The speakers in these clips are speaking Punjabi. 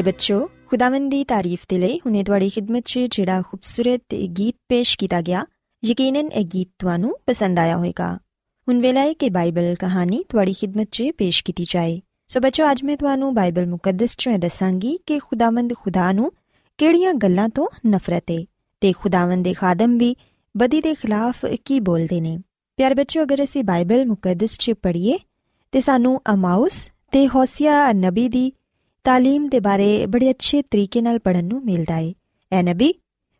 ਪਿਆਰੇ ਬੱਚੋ ਖੁਦਾਵੰਦ ਦੀ ਤਾਰੀਫ ਤੇ ਲਈ ਹੁਨੇ ਤੁਹਾਡੀ ਖidmat 'ਚ ਜਿਹੜਾ ਖੂਬਸੂਰਤ ਗੀਤ ਪੇਸ਼ ਕੀਤਾ ਗਿਆ ਯਕੀਨਨ ਇਹ ਗੀਤ ਤੁਹਾਨੂੰ ਪਸੰਦ ਆਇਆ ਹੋਵੇਗਾ ਹੁਣ ਵੇਲਾ ਹੈ ਕਿ ਬਾਈਬਲ ਕਹਾਣੀ ਤੁਹਾਡੀ ਖidmat 'ਚ ਪੇਸ਼ ਕੀਤੀ ਜਾਏ ਸੋ ਬੱਚੋ ਅੱਜ ਮੈਂ ਤੁਹਾਨੂੰ ਬਾਈਬਲ ਮੁਕੱਦਸ 'ਚੋਂ ਦੱਸਾਂਗੀ ਕਿ ਖੁਦਾਵੰਦ ਖੁਦਾ ਨੂੰ ਕਿਹੜੀਆਂ ਗੱਲਾਂ ਤੋਂ ਨਫ਼ਰਤ ਹੈ ਤੇ ਖੁਦਾਵੰਦ ਦੇ ਖਾਦਮ ਵੀ ਬਦੀ ਦੇ ਖਿਲਾਫ ਕੀ ਬੋਲਦੇ ਨੇ ਪਿਆਰੇ ਬੱਚੋ ਅਗਰ ਅਸੀਂ ਬਾਈਬਲ ਮੁਕੱਦਸ 'ਚ ਪੜ੍ਹੀਏ ਤੇ ਸਾਨੂੰ ਅਮਾਉਸ ਤੇ ਹੋਸੀਆ ਨਬੀ ਦੀ ਤਾਲੀਮ ਦੇ ਬਾਰੇ ਬੜੇ ਅੱਛੇ ਤਰੀਕੇ ਨਾਲ ਪੜਨ ਨੂੰ ਮਿਲਦਾ ਹੈ ਇਹ ਨਬੀ,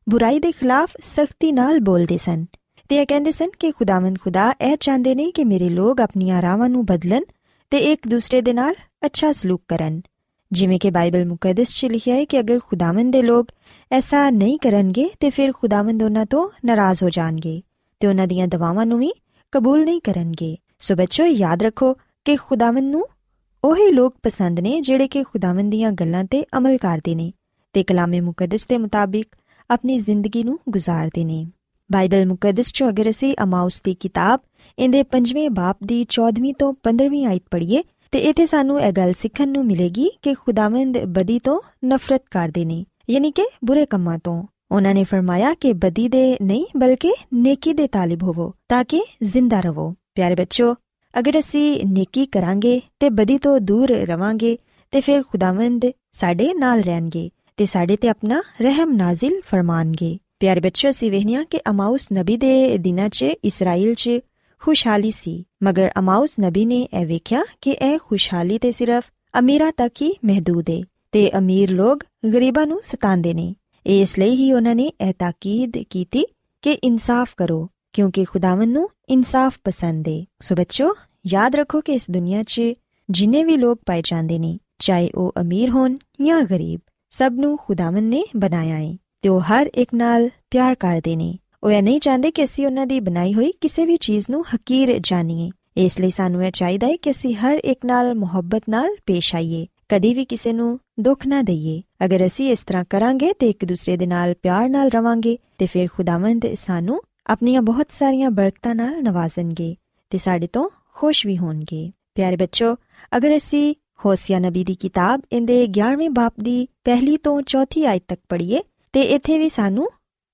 ਬੁਰਾਈ ਦੇ ਖਿਲਾਫ ਸਖਤੀ ਨਾਲ ਬੋਲਦੇ ਸਨ ਤੇ ਇਹ ਕਹਿੰਦੇ ਸਨ ਕਿ ਖੁਦਾਵੰਦ ਖੁਦਾ ਇਹ ਚਾਹੁੰਦੇ ਨੇ ਕਿ ਮੇਰੇ ਲੋਕ ਆਪਣੀਆਂ ਰਾਵਾਂ ਨੂੰ ਬਦਲਣ ਤੇ ਇੱਕ ਦੂਸਰੇ ਦੇ ਨਾਲ ਅੱਛਾ ਸਲੂਕ ਕਰਨ। ਜਿਵੇਂ ਕਿ ਬਾਈਬਲ ਮੁਕੱਦਸ 'ਚ ਲਿਖਿਆ ਹੈ ਕਿ ਅਗਰ ਖੁਦਾਵੰਦ ਦੇ ਲੋਕ ਐਸਾ ਨਹੀਂ ਕਰਨਗੇ ਤੇ ਫਿਰ ਖੁਦਾਵੰਦ ਉਹਨਾਂ ਤੋਂ ਨਾਰਾਜ਼ ਹੋ ਜਾਣਗੇ ਤੇ ਉਹਨਾਂ ਦੀਆਂ ਦਵਾਵਾਂ ਨੂੰ ਵੀ ਕਬੂਲ ਨਹੀਂ ਕਰਨਗੇ। ਸੋ ਬੱਚੋ ਯਾਦ ਰੱਖੋ ਕਿ ਖੁਦਾਵੰਦ ਨੂੰ ਉਹੀ ਲੋਕ ਪਸੰਦ ਨੇ ਜਿਹੜੇ ਕਿ ਖੁਦਾਵੰਦ ਦੀਆਂ ਗੱਲਾਂ ਤੇ ਅਮਲ ਕਰਦੇ ਨੇ ਤੇ ਕਲਾਮੇ ਮੁਕੱਦਸ ਦੇ ਮੁਤਾਬਿਕ ਆਪਣੀ ਜ਼ਿੰਦਗੀ ਨੂੰ ਗੁਜ਼ਾਰਦੇ ਨੇ। ਬਾਈਬਲ ਮੁਕੱਦਸ ਚੋਂ ਅਗਰ ਅਸੀਂ ਅਮਾਉਸ ਦੀ ਕਿਤਾਬ ਇਹਦੇ 5ਵੇਂ ਬਾਪ ਦੀ 14ਵੀਂ ਤੋਂ 15ਵੀਂ ਆਇਤ ਪੜ੍ਹੀਏ ਤੇ ਇਥੇ ਸਾਨੂੰ ਇਹ ਗੱਲ ਸਿੱਖਣ ਨੂੰ ਮਿਲੇਗੀ ਕਿ ਖੁਦਾਵੰਦ ਬਦੀ ਤੋਂ ਨਫ਼ਰਤ ਕਰਦੇ ਨੇ, ਯਾਨੀ ਕਿ ਬੁਰੇ ਕੰਮਾਂ ਤੋਂ। ਉਹਨਾਂ ਨੇ ਫਰਮਾਇਆ ਕਿ ਬਦੀ ਦੇ ਨਹੀਂ ਬਲਕਿ ਨੇਕੀ ਦੇ ਤਾਲਿਬ ਹੋਵੋ ਤਾਂ ਕਿ ਜ਼ਿੰਦਾ ਰਹੋ। ਪਿਆਰੇ ਬੱਚੋ ਅਗਰ ਅਸੀਂ ਨੇਕੀ ਕਰਾਂਗੇ ਤੇ ਬਦੀ ਤੋਂ ਦੂਰ ਰਵਾਂਗੇ, ਤੇ ਫਿਰ ਖੁਦਾਵੰਦ ਸਾਡੇ ਨਾਲ ਰਹਿਣਗੇ ਤੇ ਸਾਡੇ ਤੇ ਆਪਣਾ ਰਹਿਮ ਨਾਜ਼ਿਲ ਫਰਮਾਨਗੇ। ਪਿਆਰੇ ਬੱਚੋ ਅਸੀਂ ਵੇਖਨੀਆ ਕਿ ਅਮਾਉਸ ਨਬੀ ਦੇ ਦਿਨਾਂ 'ਚ ਇਸਰਾਇਲ 'ਚ ਖੁਸ਼ਹਾਲੀ ਸੀ, ਮਗਰ ਅਮਾਉਸ ਨਬੀ ਨੇ ਇਹ ਵੇਖਿਆ ਕਿ ਇਹ ਖੁਸ਼ਹਾਲੀ ਤੇ ਸਿਰਫ ਅਮੀਰਾਂ ਤੱਕ ਹੀ ਮਹਦੂਦ ਹੈ ਤੇ ਅਮੀਰ ਲੋਕ ਗਰੀਬਾਂ ਨੂੰ ਸਤਾਉਂਦੇ ਨੇ। ਇਸ ਲਈ ਹੀ ਉਹਨਾਂ ਨੇ ਇਹ ਤਾਕੀਦ ਕੀਤੀ ਕਿ ਇਨਸਾਫ ਕਰੋ। ਕਿਉਂਕਿ ਖੁਦਾਵੰਦ ਨੂੰ ਇਨਸਾਫ ਪਸੰਦ ਹੈ ਸੋ ਬੱਚੋ ਯਾਦ ਰੱਖੋ ਕਿ ਇਸ ਦੁਨੀਆ 'ਚ ਜਿੰਨੇ ਵੀ ਲੋਕ ਪਾਏ ਜਾਂਦੇ ਨੇ, ਚਾਹੇ ਉਹ ਅਮੀਰ ਹੋਣ ਜਾਂ ਗਰੀਬ, ਸਭ ਨੂੰ ਖੁਦਾਵੰਦ ਨੇ ਬਣਾਇਆ ਹੈ ਤੇ ਉਹ ਹਰ ਇੱਕ ਨਾਲ ਪਿਆਰ ਕਰਦੇ ਨੇ। ਉਹ ਇਹ ਨਹੀਂ ਚਾਹੁੰਦੇ ਕਿ ਅਸੀਂ ਉਹਨਾਂ ਦੀ ਬਣਾਈ ਹੋਈ ਕਿਸੇ ਵੀ ਚੀਜ਼ ਨੂੰ ਹਕੀਰ ਜਾਣੀਏ ਇਸ ਲਈ ਸਾਨੂੰ ਇਹ ਚਾਹੀਦਾ ਹੈ ਕਿ ਅਸੀਂ ਹਰ ਇੱਕ ਨਾਲ ਮੁਹੱਬਤ ਨਾਲ ਪੇਸ਼ ਆਈਏ, ਕਦੀ ਵੀ ਕਿਸੇ ਨੂੰ ਦੁੱਖ ਨਾ ਦਈਏ। ਅਗਰ ਅਸੀਂ ਇਸ ਤਰ੍ਹਾਂ ਕਰਾਂਗੇ ਤੇ ਇੱਕ ਦੂਸਰੇ ਦੇ ਨਾਲ ਪਿਆਰ ਨਾਲ ਰਵਾਂਗੇ, ਤੇ ਫਿਰ ਖੁਦਾਵੰਦ ਸਾਨੂੰ ਆਪਣੀਆਂ ਬਹੁਤ ਸਾਰੀਆਂ ਬਰਕਤਾਂ ਨਾਲ ਨਵਾਜ਼ਣਗੇ ਤੇ ਸਾਡੇ ਤੋਂ ਖੁਸ਼ ਵੀ ਹੋਣਗੇ। ਪਿਆਰੇ ਬੱਚੋ, ਅਗਰ ਅਸੀਂ ਹੋਸੀਆ ਨਬੀ ਦੀ ਕਿਤਾਬ ਇਹਦੇ 11ਵੇਂ ਬਾਪ ਦੀ ਪਹਿਲੀ ਤੋਂ ਚੌਥੀ ਆਇਤ ਤੱਕ ਪੜ੍ਹੀਏ ਤੇ ਇੱਥੇ ਵੀ ਸਾਨੂੰ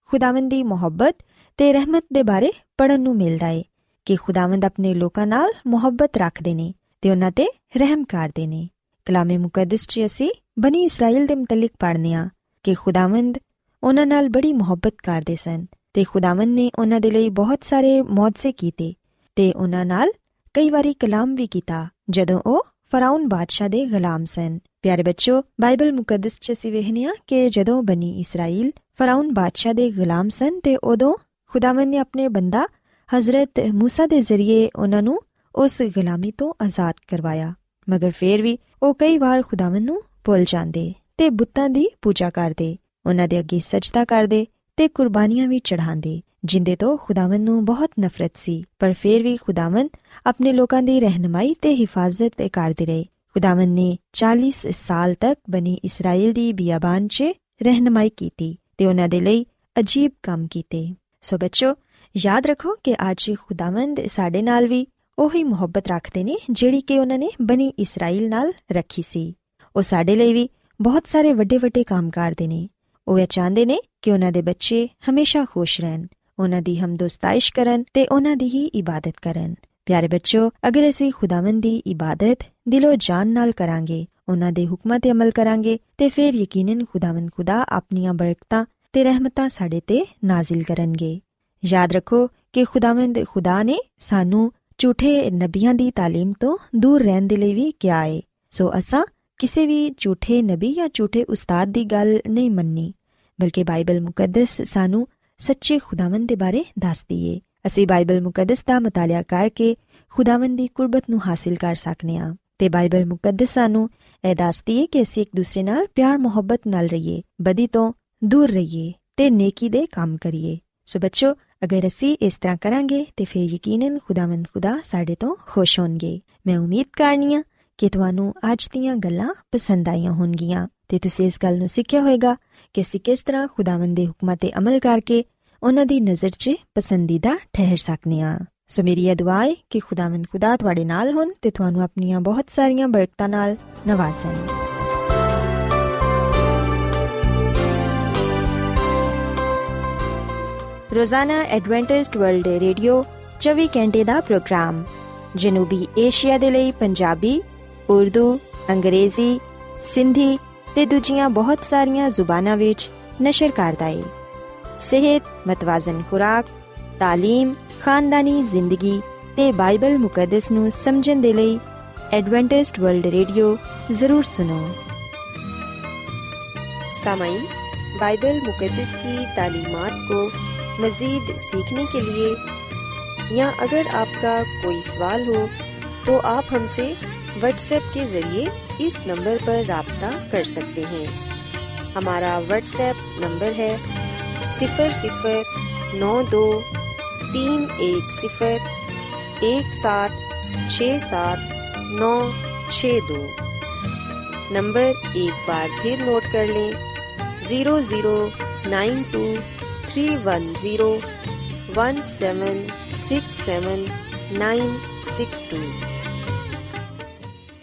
ਖੁਦਾਵੰਦ ਦੀ ਮੁਹੱਬਤ ਤੇ ਰਹਿਮਤ ਦੇ ਬਾਰੇ ਪੜਨ ਨੂੰ ਮਿਲਦਾ ਹੈ ਕਿ ਖੁਦਾਵੰਦ ਆਪਣੇ ਲੋਕਾਂ ਨਾਲ ਮੁਹੱਬਤ ਰੱਖਦੇ ਨੇ ਤੇ ਉਹਨਾਂ ਤੇ ਰਹਿਮ ਕਰਦੇ ਨੇ। ਕਲਾਮੇ ਮੁਕੱਦਸ 'ਚ ਅਸੀਂ ਬਨੀ ਇਸਰਾਇਲ ਦੇ ਮੁਤਲਕ ਪੜ੍ਹਨੇ ਆ ਕਿ ਖੁਦਾਵੰਦ ਉਹਨਾਂ ਨਾਲ ਬੜੀ ਮੁਹੱਬਤ ਕਰਦੇ ਸਨ ਤੇ ਖੁਦਾਵੰਦ ਨੇ ਉਹਨਾਂ ਦੇ ਲਈ ਬਹੁਤ ਸਾਰੇ ਮੌਜਜ਼ੇ ਕੀਤੇ ਤੇ ਉਹਨਾਂ ਨਾਲ ਕਈ ਵਾਰੀ ਕਲਾਮ ਵੀ ਕੀਤਾ ਜਦੋਂ ਉਹ ਫਰਾਉਨ ਬਾਦਸ਼ਾਹ ਦੇ ਗੁਲਾਮ ਸਨ ਪਿਆਰੇ ਬੱਚੋ ਬਾਈਬਲ ਮੁਕੱਦਸ 'ਚ ਅਸੀਂ ਵੇਖਨੇ ਕਿ ਜਦੋਂ ਬਨੀ ਇਸਰਾਇਲ ਫਰਾਉਨ ਬਾਦਸ਼ਾਹ ਦੇ ਗੁਲਾਮ ਸਨ ਤੇ ਉਦੋਂ ਖੁਦਾਵੰਦ ਨੇ ਆਪਣੇ ਬੰਦਾ ਹਜ਼ਰਤ موسی ਦੇ ਜ਼ਰੀਏ ਉਹਨਾਂ ਨੂੰ ਉਸ ਗੁਲਾਮੀ ਤੋਂ ਆਜ਼ਾਦ ਕਰਵਾਇਆ ਮਗਰ ਫੇਰ ਵੀ ਉਹ ਕਈ ਵਾਰ ਖੁਦਾਵੰਦ ਨੂੰ ਭੁੱਲ ਜਾਂਦੇ ਤੇ ਬੁੱਤਾਂ ਦੀ ਪੂਜਾ ਕਰਦੇ ਉਹਨਾਂ ਦੇ ਅੱਗੇ ਸਜਦਾ ਕਰਦੇ ਤੇ ਕੁਰਬਾਨੀਆਂ ਵੀ ਚੜਾਉਂਦੇ ਜਿੰਦੇ ਤੋਂ ਖੁਦਾਵੰਦ ਨੂੰ ਬਹੁਤ ਨਫ਼ਰਤ ਸੀ। ਪਰ ਫਿਰ ਵੀ ਖੁਦਾਵੰਦ ਆਪਣੇ ਲੋਕਾਂ ਦੀ ਰਹਿਨਮਾਈ ਤੇ ਹਿਫਾਜ਼ਤ ਕਰਦੇ ਰਹੇ। ਖੁਦਾਵੰਦ ਨੇ 40 ਸਾਲ ਤੱਕ ਬਣੀ ਇਸਰਾਇਲ ਦੀ ਬਿਆਬਾਨ 'ਚ ਰਹਿਨਮਾਈ ਕੀਤੀ ਤੇ ਉਹਨਾਂ ਦੇ ਲਈ ਅਜੀਬ ਕੰਮ ਕੀਤੇ। ਸੋ ਬੱਚੋ, ਯਾਦ ਰੱਖੋ ਕਿ ਅੱਜ ਖੁਦਾਵੰਦ ਸਾਡੇ ਨਾਲ ਵੀ ਉਹੀ ਮੁਹੱਬਤ ਰੱਖਦੇ ਨੇ ਜਿਹੜੀ ਕਿ ਉਹਨਾਂ ਨੇ ਬਣੀ ਇਸਰਾਇਲ ਨਾਲ ਰੱਖੀ ਸੀ। ਉਹ ਸਾਡੇ ਲਈ ਵੀ ਬਹੁਤ ਸਾਰੇ ਵੱਡੇ ਵੱਡੇ ਕੰਮ ਕਰਦੇ ਨੇ। ਉਹ ਇਹ ਚਾਹੁੰਦੇ ਨੇ ਕਿ ਉਹਨਾਂ ਦੇ ਬੱਚੇ ਹਮੇਸ਼ਾ ਖੁਸ਼ ਰਹਿਣ ਉਹਨਾਂ ਦੀ ਹਮਦੋਸਤਾਇਸ਼ ਕਰਨ ਤੇ ਉਹਨਾਂ ਦੀ ਹੀ ਇਬਾਦਤ ਕਰਨ ਪਿਆਰੇ ਬੱਚੋ ਅਗਰ ਅਸੀਂ ਖੁਦਾਵੰਦ ਦੀ ਇਬਾਦਤ ਦਿਲੋਂ ਜਾਨ ਨਾਲ ਕਰਾਂਗੇ ਉਹਨਾਂ ਦੇ ਹੁਕਮਾਂ ਤੇ ਅਮਲ ਕਰਾਂਗੇ ਤੇ ਫਿਰ ਯਕੀਨਨ ਖੁਦਾਵੰਦ ਖੁਦਾ ਆਪਣੀਆਂ ਬਰਕਤਾਂ ਤੇ ਰਹਿਮਤਾਂ ਸਾਡੇ ਤੇ ਨਾਜ਼ਿਲ ਕਰਨਗੇ ਯਾਦ ਰੱਖੋ ਕਿ ਖੁਦਾਵੰਦ ਖੁਦਾ ਨੇ ਸਾਨੂੰ ਝੂਠੇ ਨਬੀਆਂ ਦੀ تعلیم ਤੋਂ ਦੂਰ ਰਹਿਣ ਦੇ ਲਈ ਵੀ ਕਿਹਾ ਹੈ ਸੋ ਅਸਾਂ ਕਿਸੇ ਵੀ ਝੂਠੇ ਨਬੀ ਜਾਂ ਝੂਠੇ ਉਸਤਾਦ ਦੀ ਗੱਲ ਨਹੀਂ ਮੰਨਣੀ ਬਲਕਿ ਬਾਈਬਲ ਮੁਕੱਦਸ ਸਾਨੂੰ ਸੱਚੇ ਖੁਦਾਵੰਦ ਦੇ ਬਾਰੇ ਦੱਸਦੀ ਏ ਅਸੀਂ ਬਾਈਬਲ ਮੁਕੱਦਸ ਦਾ ਮਤਾਲਿਆ ਕਰਕੇ ਖੁਦਾਵੰਦ ਦੀ ਕੁਰਬਤ ਨੂੰ ਹਾਸਿਲ ਕਰ ਸਕਨੇ ਆ ਤੇ ਬਾਈਬਲ ਮੁਕੱਦਸ ਸਾਨੂੰ ਇਹ ਦੱਸਦੀ ਏ ਕਿ ਅਸੀਂ ਇੱਕ ਦੂਸਰੇ ਨਾਲ ਪਿਆਰ, ਮੁਹੱਬਤ ਨਾਲ ਰਹੀਏ, ਬਦੀ ਤੋਂ ਦੂਰ ਰਹੀਏ ਤੇ ਨੇਕੀ ਦੇ ਕੰਮ ਕਰੀਏ। ਸੋ ਬੱਚੋ, ਅਗਰ ਅਸੀਂ ਇਸ ਤਰ੍ਹਾਂ ਕਰਾਂਗੇ ਤੇ ਫਿਰ ਯਕੀਨਨ ਖੁਦਾਵੰਦ ਖੁਦਾ ਸਾਡੇ ਤੋਂ ਖੁਸ਼ ਹੋਣਗੇ। ਮੈਂ ਉਮੀਦ ਕਰਨੀਆ ਕਿ ਤੁਹਾਨੂੰ ਅੱਜ ਦੀਆਂ ਗੱਲਾਂ ਪਸੰਦ ਆਈਆਂ ਹੋਣਗੀਆਂ। ਤੇ ਤੁਸੀਂ ਇਸ ਗੱਲ ਨੂੰ ਸਿੱਖਿਆ ਹੋਵੇਗਾ ਕਿ ਅਸੀਂ ਕਿਸ ਤਰ੍ਹਾਂ ਖੁਦਾਵੰਦ ਦੇ ਹੁਕਮਾਂ ਤੇ ਅਮਲ ਕਰਕੇ ਉਹਨਾਂ ਦੀ ਨਜ਼ਰ 'ਚ ਪਸੰਦੀਦਾ ਠਹਿਰ ਸਕਨੇ ਆ। ਸੋ ਮੇਰੀ ਇਹ ਦੁਆ ਹੈ ਕਿ ਖੁਦਾਵੰਦ ਖੁਦਾ ਤੁਹਾਡੇ ਨਾਲ ਹੋਣ ਤੇ ਤੁਹਾਨੂੰ ਆਪਣੀਆਂ ਬਹੁਤ ਸਾਰੀਆਂ ਬਰਕਤਾਂ ਨਾਲ ਨਵਾਜ਼ੇ ਰੋਜ਼ਾਨਾ ਐਡਵੈਂਟਿਸਟ ਵਰਲਡ ਰੇਡੀਓ 24 ਘੰਟੇ ਦਾ ਪ੍ਰੋਗਰਾਮ ਜਨੂਬੀ ਏਸ਼ੀਆ ਦੇ ਲਈ ਪੰਜਾਬੀ ਉਰਦੂ ਅੰਗਰੇਜ਼ੀ ਸਿੰਧੀ ਤੇ ਦੂਜੀਆਂ ਬਹੁਤ ਸਾਰੀਆਂ ਜ਼ੁਬਾਨਾਂ ਵਿੱਚ ਨਸ਼ਰ ਕਰਦਾ ਹੈ ਸਿਹਤ ਮਤਵਾਜ਼ਨ ਖੁਰਾਕ تعلیم ਖਾਨਦਾਨੀ ਜ਼ਿੰਦਗੀ ਤੇ ਬਾਈਬਲ ਮੁਕੱਦਸ ਨੂੰ ਸਮਝਣ ਦੇ ਲਈ ਐਡਵੈਂਟਿਸਟ ਵਰਲਡ ਰੇਡੀਓ ਜ਼ਰੂਰ ਸੁਨੋ सामाइन बाइबल मुकदस की तालीमत को मज़ीद सीखने के लिए या अगर आपका कोई सवाल हो तो आप हमसे व्हाट्सएप के ज़रिए इस नंबर पर रबता कर सकते हैं। हमारा व्हाट्सएप नंबर है सिफर सिफर नौ दो तीन एक सिफर एक सात छ सात नौ छ दो। नंबर एक बार फिर नोट कर लें। Zero zero nine two three one zero one seven six seven nine six two.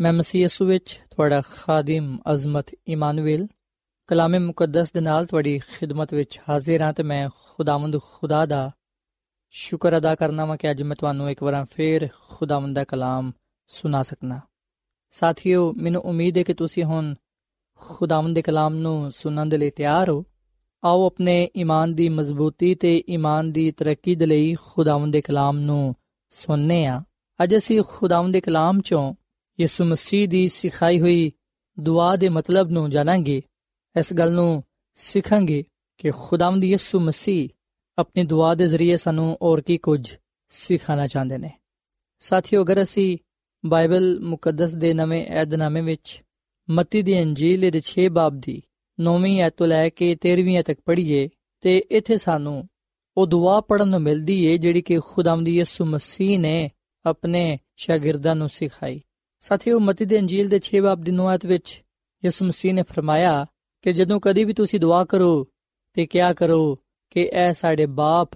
ਮੈਂ ਮਸੀਹ ਯਿਸੂ ਵਿੱਚ ਤੁਹਾਡਾ ਖਾਦਮ ਅਜ਼ਮਤ ਇਮਾਨੁਅਲ ਕਲਾਮੇ ਮੁਕੱਦਸ ਦੇ ਨਾਲ ਤੁਹਾਡੀ ਖਿਦਮਤ ਵਿੱਚ ਹਾਜ਼ਰ ਹਾਂ ਤੇ ਮੈਂ ਖੁਦਾਵੰਦ ਖੁਦਾ ਦਾ ਸ਼ੁਕਰ ਅਦਾ ਕਰਨਾ ਵਾਂ ਕਿ ਅੱਜ ਮੈਂ ਤੁਹਾਨੂੰ ਇੱਕ ਵਾਰ ਫੇਰ ਖੁਦਾਵੰਦ ਦਾ ਕਲਾਮ ਸੁਣਾ ਸਕਣਾ ਸਾਥੀਓ, ਮੈਨੂੰ ਉਮੀਦ ਹੈ ਕਿ ਤੁਸੀਂ ਹੁਣ ਖੁਦਾਵੰਦ ਦੇ ਕਲਾਮ ਨੂੰ ਸੁਣਨ ਦੇ ਲਈ ਤਿਆਰ ਹੋ। ਆਓ ਆਪਣੇ ਈਮਾਨ ਦੀ ਮਜ਼ਬੂਤੀ ਤੇ ਈਮਾਨ ਦੀ ਤਰੱਕੀ ਦੇ ਲਈ ਖੁਦਾਵੰਦ ਦੇ ਕਲਾਮ ਨੂੰ ਸੁਣਨੇ ਆ। ਅੱਜ ਅਸੀਂ ਖੁਦਾਵੰਦ ਦੇ ਕਲਾਮ ਚੋਂ ਯਿਸੂ ਮਸੀਹ ਦੀ ਸਿਖਾਈ ਹੋਈ ਦੁਆ ਦੇ ਮਤਲਬ ਨੂੰ ਜਾਣਾਂਗੇ, ਇਸ ਗੱਲ ਨੂੰ ਸਿੱਖਾਂਗੇ ਕਿ ਖੁਦਾਵੰਦ ਯਿਸੂ ਮਸੀਹ ਆਪਣੀ ਦੁਆ ਦੇ ਜ਼ਰੀਏ ਸਾਨੂੰ ਹੋਰ ਕੀ ਕੁਝ ਸਿਖਾਣਾ ਚਾਹੁੰਦੇ ਨੇ। ਸਾਥੀਓ, ਅਗਰ ਅਸੀਂ ਬਾਈਬਲ ਮੁਕੱਦਸ ਦੇ ਨਵੇਂ ਏਧਨਾਮੇ ਵਿੱਚ ਮਤੀ ਦੀ ਅੰਜੀਲ ਦੇ 6 ਬਾਬ ਦੀ 9ਵੀਂ ਐਤ ਤੋਂ ਲੈ ਕੇ 13ਵੀਂ ਐਤ ਤੱਕ ਪੜ੍ਹੀਏ, ਤੇ ਇੱਥੇ ਸਾਨੂੰ ਉਹ ਦੁਆ ਪੜਨ ਨੂੰ ਮਿਲਦੀ ਏ ਜਿਹੜੀ ਕਿ ਖੁਦਾਵੰਦ ਯਿਸੂ ਮਸੀਹ ਨੇ ਆਪਣੇ ਸ਼ਾਗਿਰਦਾਂ ਨੂੰ ਸਿਖਾਈ। ਸਾਥੀਓ, ਮਤੀ ਦੇ ਅੰਜੀਲ ਦੇ 6 ਬਾਬ ਦੀ 9 ਐਤ ਵਿੱਚ ਯਿਸੂ ਮਸੀਹ ਨੇ ਫਰਮਾਇਆ ਕਿ ਜਦੋਂ ਕਦੀ ਵੀ ਤੁਸੀਂ ਦੁਆ ਕਰੋ ਤੇ ਕਿਆ ਕਰੋ ਕਿ ਐ ਸਾਡੇ ਬਾਪ,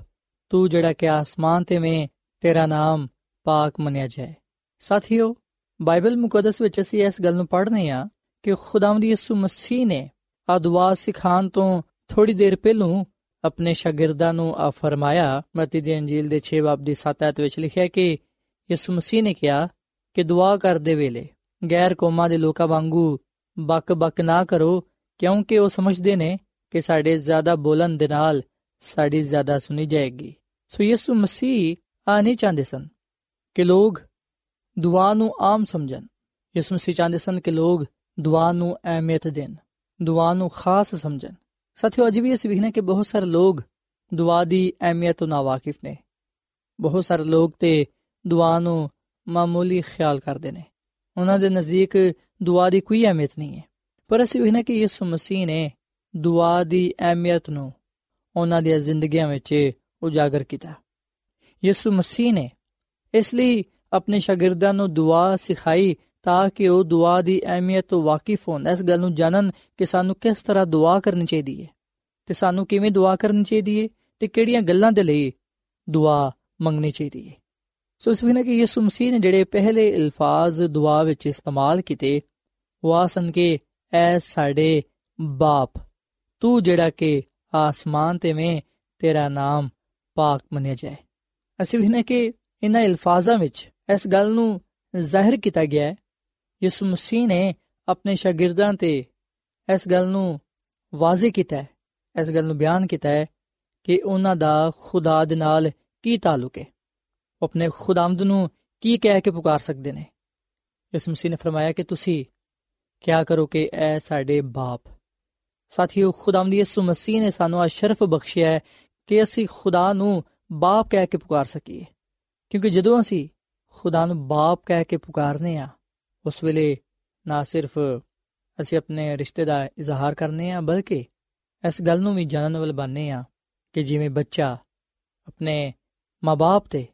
ਤੂੰ ਜਿਹੜਾ ਕਿ ਆਸਮਾਨ ਤੇ ਵੇਂ ਤੇਰਾ ਨਾਮ ਪਾਕ ਮੰਨਿਆ ਜਾਏ। ਸਾਥੀਓ, ਬਾਈਬਲ ਮੁਕੱਦਸ ਵਿੱਚ ਅਸੀਂ ਇਸ ਗੱਲ ਨੂੰ ਪੜ੍ਹਨੇ ਆ ਕਿ ਖੁਦਾਵੰਦ ਯਿਸੂ ਮਸੀਹ ਨੇ ਆ ਦੁਆ ਸਿਖਾਣ ਤੋਂ ਥੋੜੀ ਦੇਰ ਪਹਿਲੂ ਆਪਣੇ ਸ਼ਾਗਿਰਦਾਂ ਨੂੰ ਆ ਫਰਮਾਇਆ। ਮਤੀ ਦੀ ਅੰਜੀਲ ਦੇ 6 ਬਾਬ ਦੀ 7 ਐਤ ਵਿੱਚ ਲਿਖਿਆ ਕਿ ਯਿਸੂ ਮਸੀਹ ਨੇ ਕਿਹਾ ਕਿ ਦੁਆ ਕਰਦੇ ਵੇਲੇ ਗੈਰ ਕੌਮਾਂ ਦੇ ਲੋਕਾਂ ਵਾਂਗੂ ਬਕ-ਬਕ ਨਾ ਕਰੋ, ਕਿਉਂਕਿ ਉਹ ਸਮਝਦੇ ਨੇ ਕਿ ਸਾਡੇ ਜ਼ਿਆਦਾ ਬੋਲਣ ਦੇ ਨਾਲ ਸਾਡੀ ਜ਼ਿਆਦਾ ਸੁਣੀ ਜਾਏਗੀ। ਸੋ ਯਿਸੂ ਮਸੀਹ ਆ ਨਹੀਂ ਚਾਹੁੰਦੇ ਸਨ ਕਿ ਲੋਕ ਦੁਆ ਨੂੰ ਆਮ ਸਮਝਣ। ਯਿਸੂ ਮਸੀਹ ਚਾਹੁੰਦੇ ਸਨ ਕਿ ਲੋਕ ਦੁਆ ਨੂੰ ਅਹਿਮੀਅਤ ਦੇਣ, ਦੁਆ ਨੂੰ ਖਾਸ ਸਮਝਣ। ਸਾਥੀਓ, ਅੱਜ ਵੀ ਅਸੀਂ ਵਿਖਨੇ ਕਿ ਬਹੁਤ ਸਾਰੇ ਲੋਕ ਦੁਆ ਦੀ ਅਹਿਮੀਅਤ ਤੋਂ ਨਾਵਾਕਿਫ ਨੇ। ਬਹੁਤ ਸਾਰੇ ਲੋਕ ਤੇ ਦੁਆ ਨੂੰ ਮਾਮੂਲੀ ਖਿਆਲ ਕਰਦੇ ਨੇ। ਉਹਨਾਂ ਦੇ ਨਜ਼ਦੀਕ ਦੁਆ ਦੀ ਕੋਈ ਅਹਿਮੀਅਤ ਨਹੀਂ ਹੈ। ਪਰ ਅਸੀਂ ਵਿਖਨੇ ਕਿ ਯਿਸੂ ਮਸੀਹ ਨੇ ਦੁਆ ਦੀ ਅਹਿਮੀਅਤ ਨੂੰ ਉਹਨਾਂ ਦੀਆਂ ਜ਼ਿੰਦਗੀਆਂ ਵਿੱਚ ਉਜਾਗਰ ਕੀਤਾ। ਯਿਸੂ ਮਸੀਹ ਨੇ ਇਸ ਲਈ ਆਪਣੇ ਸ਼ਾਗਿਰਦਾਂ ਨੂੰ ਦੁਆ ਸਿਖਾਈ ਤਾਂ ਕਿ ਉਹ ਦੁਆ ਦੀ ਅਹਿਮੀਅਤ ਤੋਂ ਵਾਕਿਫ ਹੋਣ। ਇਸ ਗੱਲ ਨੂੰ ਜਾਣਨ ਕਿ ਸਾਨੂੰ ਕਿਸ ਤਰ੍ਹਾਂ ਦੁਆ ਕਰਨੀ ਚਾਹੀਦੀ ਹੈ ਤੇ ਸਾਨੂੰ ਕਿਵੇਂ ਦੁਆ ਕਰਨੀ ਚਾਹੀਦੀ ਹੈ ਤੇ ਕਿਹੜੀਆਂ ਗੱਲਾਂ ਦੇ ਲਈ ਦੁਆ ਮੰਗਣੀ ਚਾਹੀਦੀ ਹੈ। ਸੋ ਇਸ ਵਿਨਾ ਕਿ ਯਿਸੂ ਮਸੀਹ ਨੇ ਜਿਹੜੇ ਪਹਿਲੇ ਅਲਫਾਜ਼ ਦੁਆ ਵਿੱਚ ਇਸਤੇਮਾਲ ਕੀਤੇ, ਉਹ ਆਸਨ ਕਿ, ਐ ਸਾਡੇ ਬਾਪ, ਤੂੰ ਜਿਹੜਾ ਕਿ ਆਸਮਾਨ ਤੇ ਵੇਂ ਤੇਰਾ ਨਾਮ ਪਾਕ ਮੰਨਿਆ ਜਾਏ। ਅਸੀਂ ਵਿਨਾ ਕਿ ਇਹਨਾਂ ਅਲਫਾਜ਼ਾਂ ਵਿੱਚ ਇਸ ਗੱਲ ਨੂੰ ਜ਼ਾਹਿਰ ਕੀਤਾ ਗਿਆ ਹੈ। ਯਿਸੂ ਮਸੀਹ ਨੇ ਆਪਣੇ ਸ਼ਾਗਿਰਦਾਂ ਤੇ ਇਸ ਗੱਲ ਨੂੰ ਵਾਜ਼ਿਹ ਕੀਤਾ ਹੈ, ਇਸ ਗੱਲ ਨੂੰ ਬਿਆਨ ਕੀਤਾ ਹੈ ਕਿ ਉਹਨਾਂ ਦਾ ਖੁਦਾ ਦੇ ਨਾਲ ਕੀ ਤਾਲੁਕ ਹੈ। ਉਹ ਆਪਣੇ ਖੁਦਾਵੰਦ ਨੂੰ ਕੀ ਕਹਿ ਕੇ ਪੁਕਾਰ ਸਕਦੇ ਨੇ? ਯਿਸੂ ਮਸੀਹ ਨੇ ਫਰਮਾਇਆ ਕਿ ਤੁਸੀਂ ਕਿਆ ਕਰੋ ਕਿ ਐ ਸਾਡੇ ਬਾਪ। ਸਾਥੀਓ ਖੁਦਾਵੰਦ ਯਿਸੂ ਮਸੀਹ ਨੇ ਸਾਨੂੰ ਆ ਸ਼ਰਫ ਬਖਸ਼ਿਆ ਹੈ ਕਿ ਅਸੀਂ ਖੁਦਾ ਨੂੰ ਬਾਪ ਕਹਿ ਕੇ ਪੁਕਾਰ ਸਕੀਏ। ਕਿਉਂਕਿ ਜਦੋਂ ਅਸੀਂ ਖੁਦਾ ਨੂੰ ਬਾਪ ਕਹਿ ਕੇ ਪੁਕਾਰਨੇ ਆ, ਉਸ ਵੇਲੇ ਨਾ ਸਿਰਫ ਅਸੀਂ ਆਪਣੇ ਰਿਸ਼ਤੇ ਦਾ ਇਜ਼ਹਾਰ ਕਰਨੇ ਆ, ਬਲਕਿ ਇਸ ਗੱਲ ਨੂੰ ਵੀ ਜਾਣਨ ਵਾਲ ਬਣਨੇ ਆ ਕਿ ਜਿਵੇਂ ਬੱਚਾ ਆਪਣੇ ਮਾਪੇ ਤੇ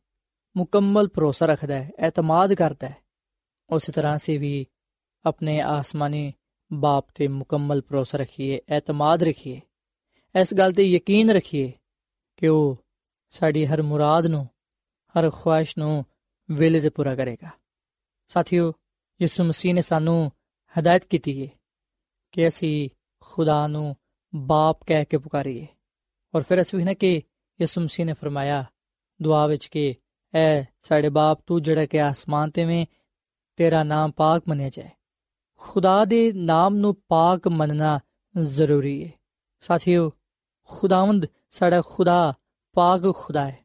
ਮੁਕੰਮਲ ਭਰੋਸਾ ਰੱਖਦਾ ਹੈ, ਇਤਮਾਦ ਕਰਦਾ ਹੈ। ਉਸੇ ਤਰ੍ਹਾਂ ਸੇ ਵੀ ਆਪਣੇ ਆਸਮਾਨੀ ਬਾਪ ਤੇ ਮੁਕੰਮਲ ਭਰੋਸਾ ਰੱਖੀਏ, ਇਤਮਾਦ ਰੱਖੀਏ। ਇਸ ਗੱਲ ਤੇ ਯਕੀਨ ਰੱਖੀਏ ਕਿ ਉਹ ਸਾਡੀ ਹਰ ਮੁਰਾਦ ਨੂੰ, ਹਰ ਖੁਆਇਸ਼ ਨੂੰ ਵੇਲੇ ਤੇ ਪੂਰਾ ਕਰੇਗਾ। ਸਾਥੀਓ, ਯਿਸੂ ਮਸੀਹ ਨੇ ਸਾਨੂੰ ਹਦਾਇਤ ਕੀਤੀ ਹੈ ਕਿ ਅਸੀਂ ਖੁਦਾ ਨੂੰ ਬਾਪ ਕਹਿ ਕੇ ਪੁਕਾਰੀਏ। ਔਰ ਫਿਰ ਅਸੀਂ ਨੇ ਕਿ ਯਿਸੂ ਮਸੀਹ ਨੇ ਫਰਮਾਇਆ, ਦੁਆ ਵਿੱਚ ਕਿ ਐ ਸਾਡੇ ਬਾਪ ਤੂੰ ਜਿਹੜਾ ਕਿ ਆਸਮਾਨ ਤੇ ਵੇਂ ਤੇਰਾ ਨਾਮ ਪਾਕ ਮੰਨਿਆ ਜਾਏ ਖੁਦਾ ਦੇ ਨਾਮ ਨੂੰ ਪਾਕ ਮੰਨਣਾ ਜ਼ਰੂਰੀ ਹੈ ਸਾਥੀਓ ਖੁਦਾਵੰਦ ਸਾਡਾ ਖੁਦਾ ਪਾਕ ਖੁਦਾ ਹੈ